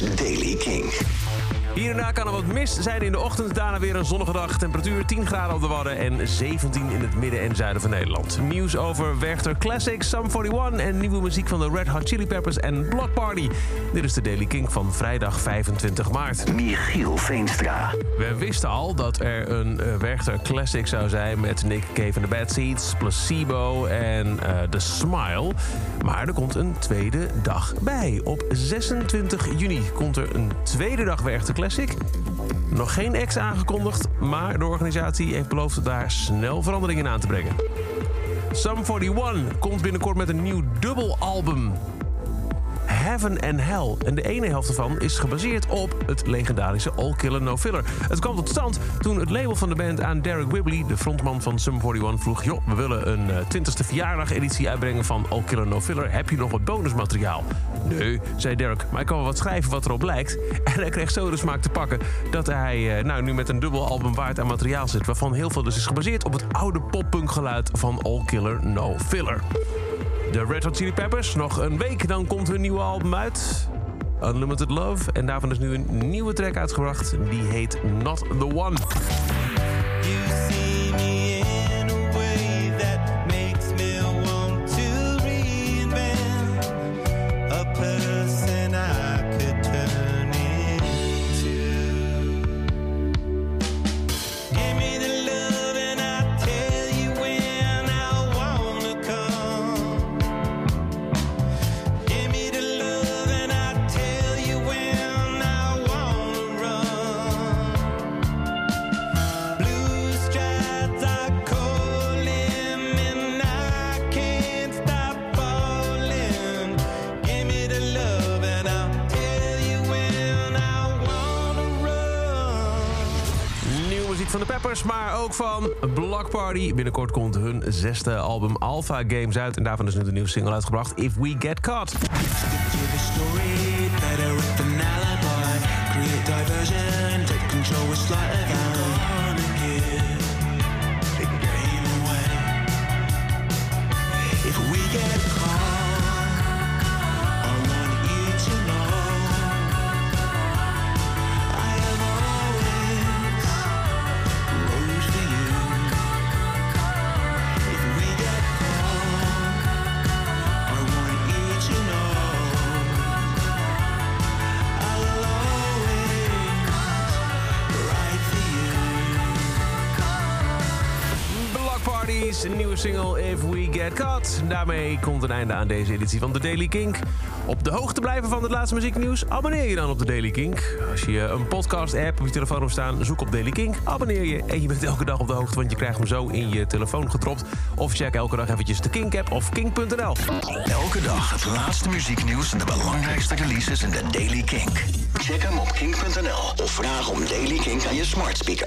Daily King. Hier en daar kan er wat mis zijn in de ochtend. Daarna weer een zonnige dag. Temperatuur 10 graden op de Wadden en 17 in het midden en zuiden van Nederland. Nieuws over Werchter Classics, Sum 41 en nieuwe muziek van de Red Hot Chili Peppers en Block Party. Dit is de Daily King van vrijdag 25 maart. Michiel Veenstra. We wisten al dat er een uh, Werchter Classic zou zijn met Nick Cave and the Bad Seeds, Placebo en uh, The Smile. Maar er komt een tweede dag bij. Op 26 juni komt er een tweede dag Werchter Nog geen ex aangekondigd, maar de organisatie heeft beloofd daar snel veranderingen aan te brengen. Sum 41 komt binnenkort met een nieuw dubbelalbum. Heaven and Hell. En de ene helft ervan is gebaseerd op het legendarische All Killer No Filler. Het kwam tot stand toen het label van de band aan Derek Wibley, de frontman van Sum 41, vroeg... joh, we willen een uh, 20ste verjaardag-editie uitbrengen van All Killer No Filler. Heb je nog wat bonusmateriaal? Nee, zei Derek, maar ik kan wel wat schrijven wat erop lijkt. En hij kreeg zo de smaak te pakken dat hij uh, nou, nu met een dubbel album waard aan materiaal zit... waarvan heel veel dus is gebaseerd op het oude poppunkgeluid van All Killer No Filler. De Red Hot Chili Peppers. Nog een week, dan komt hun nieuwe album uit. Unlimited Love. En daarvan is nu een nieuwe track uitgebracht. Die heet Not The One. Van de Peppers, maar ook van Block Party. Binnenkort komt hun zesde album Alpha Games uit. En daarvan is nu de nieuwe single uitgebracht, If We Get Caught. Een nieuwe single If We Get Caught. Daarmee komt een einde aan deze editie van The Daily Kink. Op de hoogte blijven van het laatste muzieknieuws? Abonneer je dan op The Daily Kink. Als je een podcast-app op je telefoon hebt staan, zoek op Daily Kink. Abonneer je en je bent elke dag op de hoogte, want je krijgt hem zo in je telefoon gedropt. Of check elke dag eventjes de Kink-app of kink.nl. Elke dag het laatste muzieknieuws en de belangrijkste releases in The Daily Kink. Check hem op kink.nl of vraag om Daily Kink aan je smart speaker.